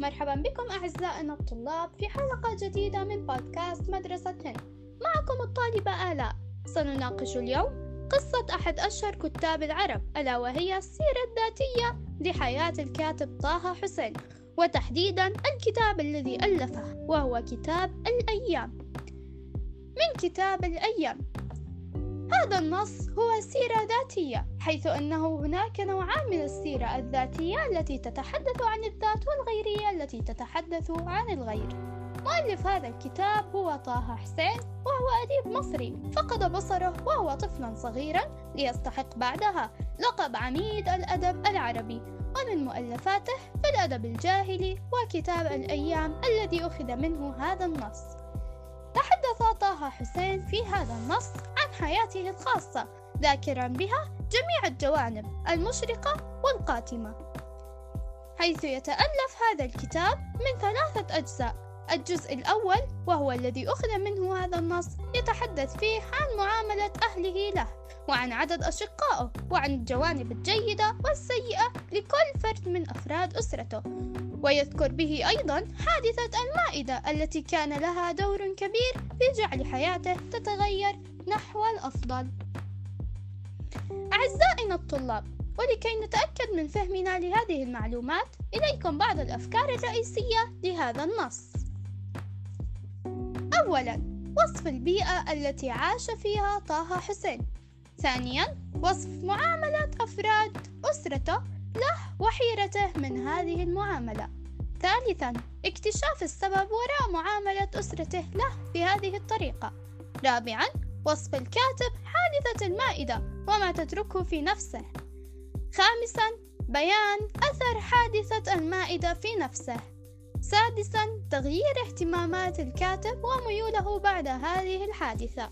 مرحبا بكم أعزائنا الطلاب في حلقة جديدة من بودكاست مدرسة. هند معكم الطالبة آلاء. سنناقش اليوم قصة أحد أشهر كتاب العرب ألا وهي السيرة الذاتية لحياة الكاتب طه حسين وتحديدا الكتاب الذي ألفه وهو كتاب الأيام. من كتاب الأيام؟ هذا النص هو سيرة ذاتية حيث أنه هناك نوعان من السيرة الذاتية التي تتحدث عن الذات والغيرية التي تتحدث عن الغير. مؤلف هذا الكتاب هو طه حسين وهو أديب مصري. فقد بصره وهو طفلا صغيرا ليستحق بعدها. لقب عميد الأدب العربي ومن مؤلفاته في الأدب الجاهلي وكتاب الأيام الذي أخذ منه هذا النص. تحدث طه حسين في هذا النص حياته الخاصة ذاكرا بها جميع الجوانب المشرقة والقاتمة. حيث يتألف هذا الكتاب من ثلاثة أجزاء. الجزء الأول وهو الذي أخذ منه هذا النص يتحدث فيه عن معاملة أهله له وعن عدد أشقائه وعن الجوانب الجيدة والسيئة لكل فرد من أفراد أسرته. ويذكر به أيضا حادثة المائدة التي كان لها دور كبير في جعل حياته تتغير نحو الأفضل. أعزائنا الطلاب ولكي نتأكد من فهمنا لهذه المعلومات إليكم بعض الأفكار الرئيسية لهذا النص. أولا وصف البيئة التي عاش فيها طه حسين. ثانيا وصف معاملة أفراد أسرته له وحيرته من هذه المعاملة. ثالثا اكتشاف السبب وراء معاملة أسرته له بهذه الطريقة. رابعا وصف الكاتب حادثة المائدة وما تتركه في نفسه. خامسا بيان أثر حادثة المائدة في نفسه. سادسا تغيير اهتمامات الكاتب وميوله بعد هذه الحادثة.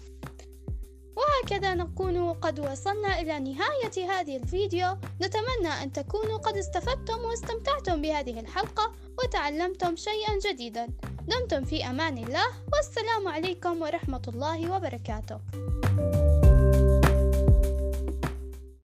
وهكذا نكون قد وصلنا إلى نهاية هذه الفيديو. نتمنى أن تكونوا قد استفدتم واستمتعتم بهذه الحلقة وتعلمتم شيئا جديدا. دمتم في أمان الله والسلام عليكم ورحمة الله وبركاته.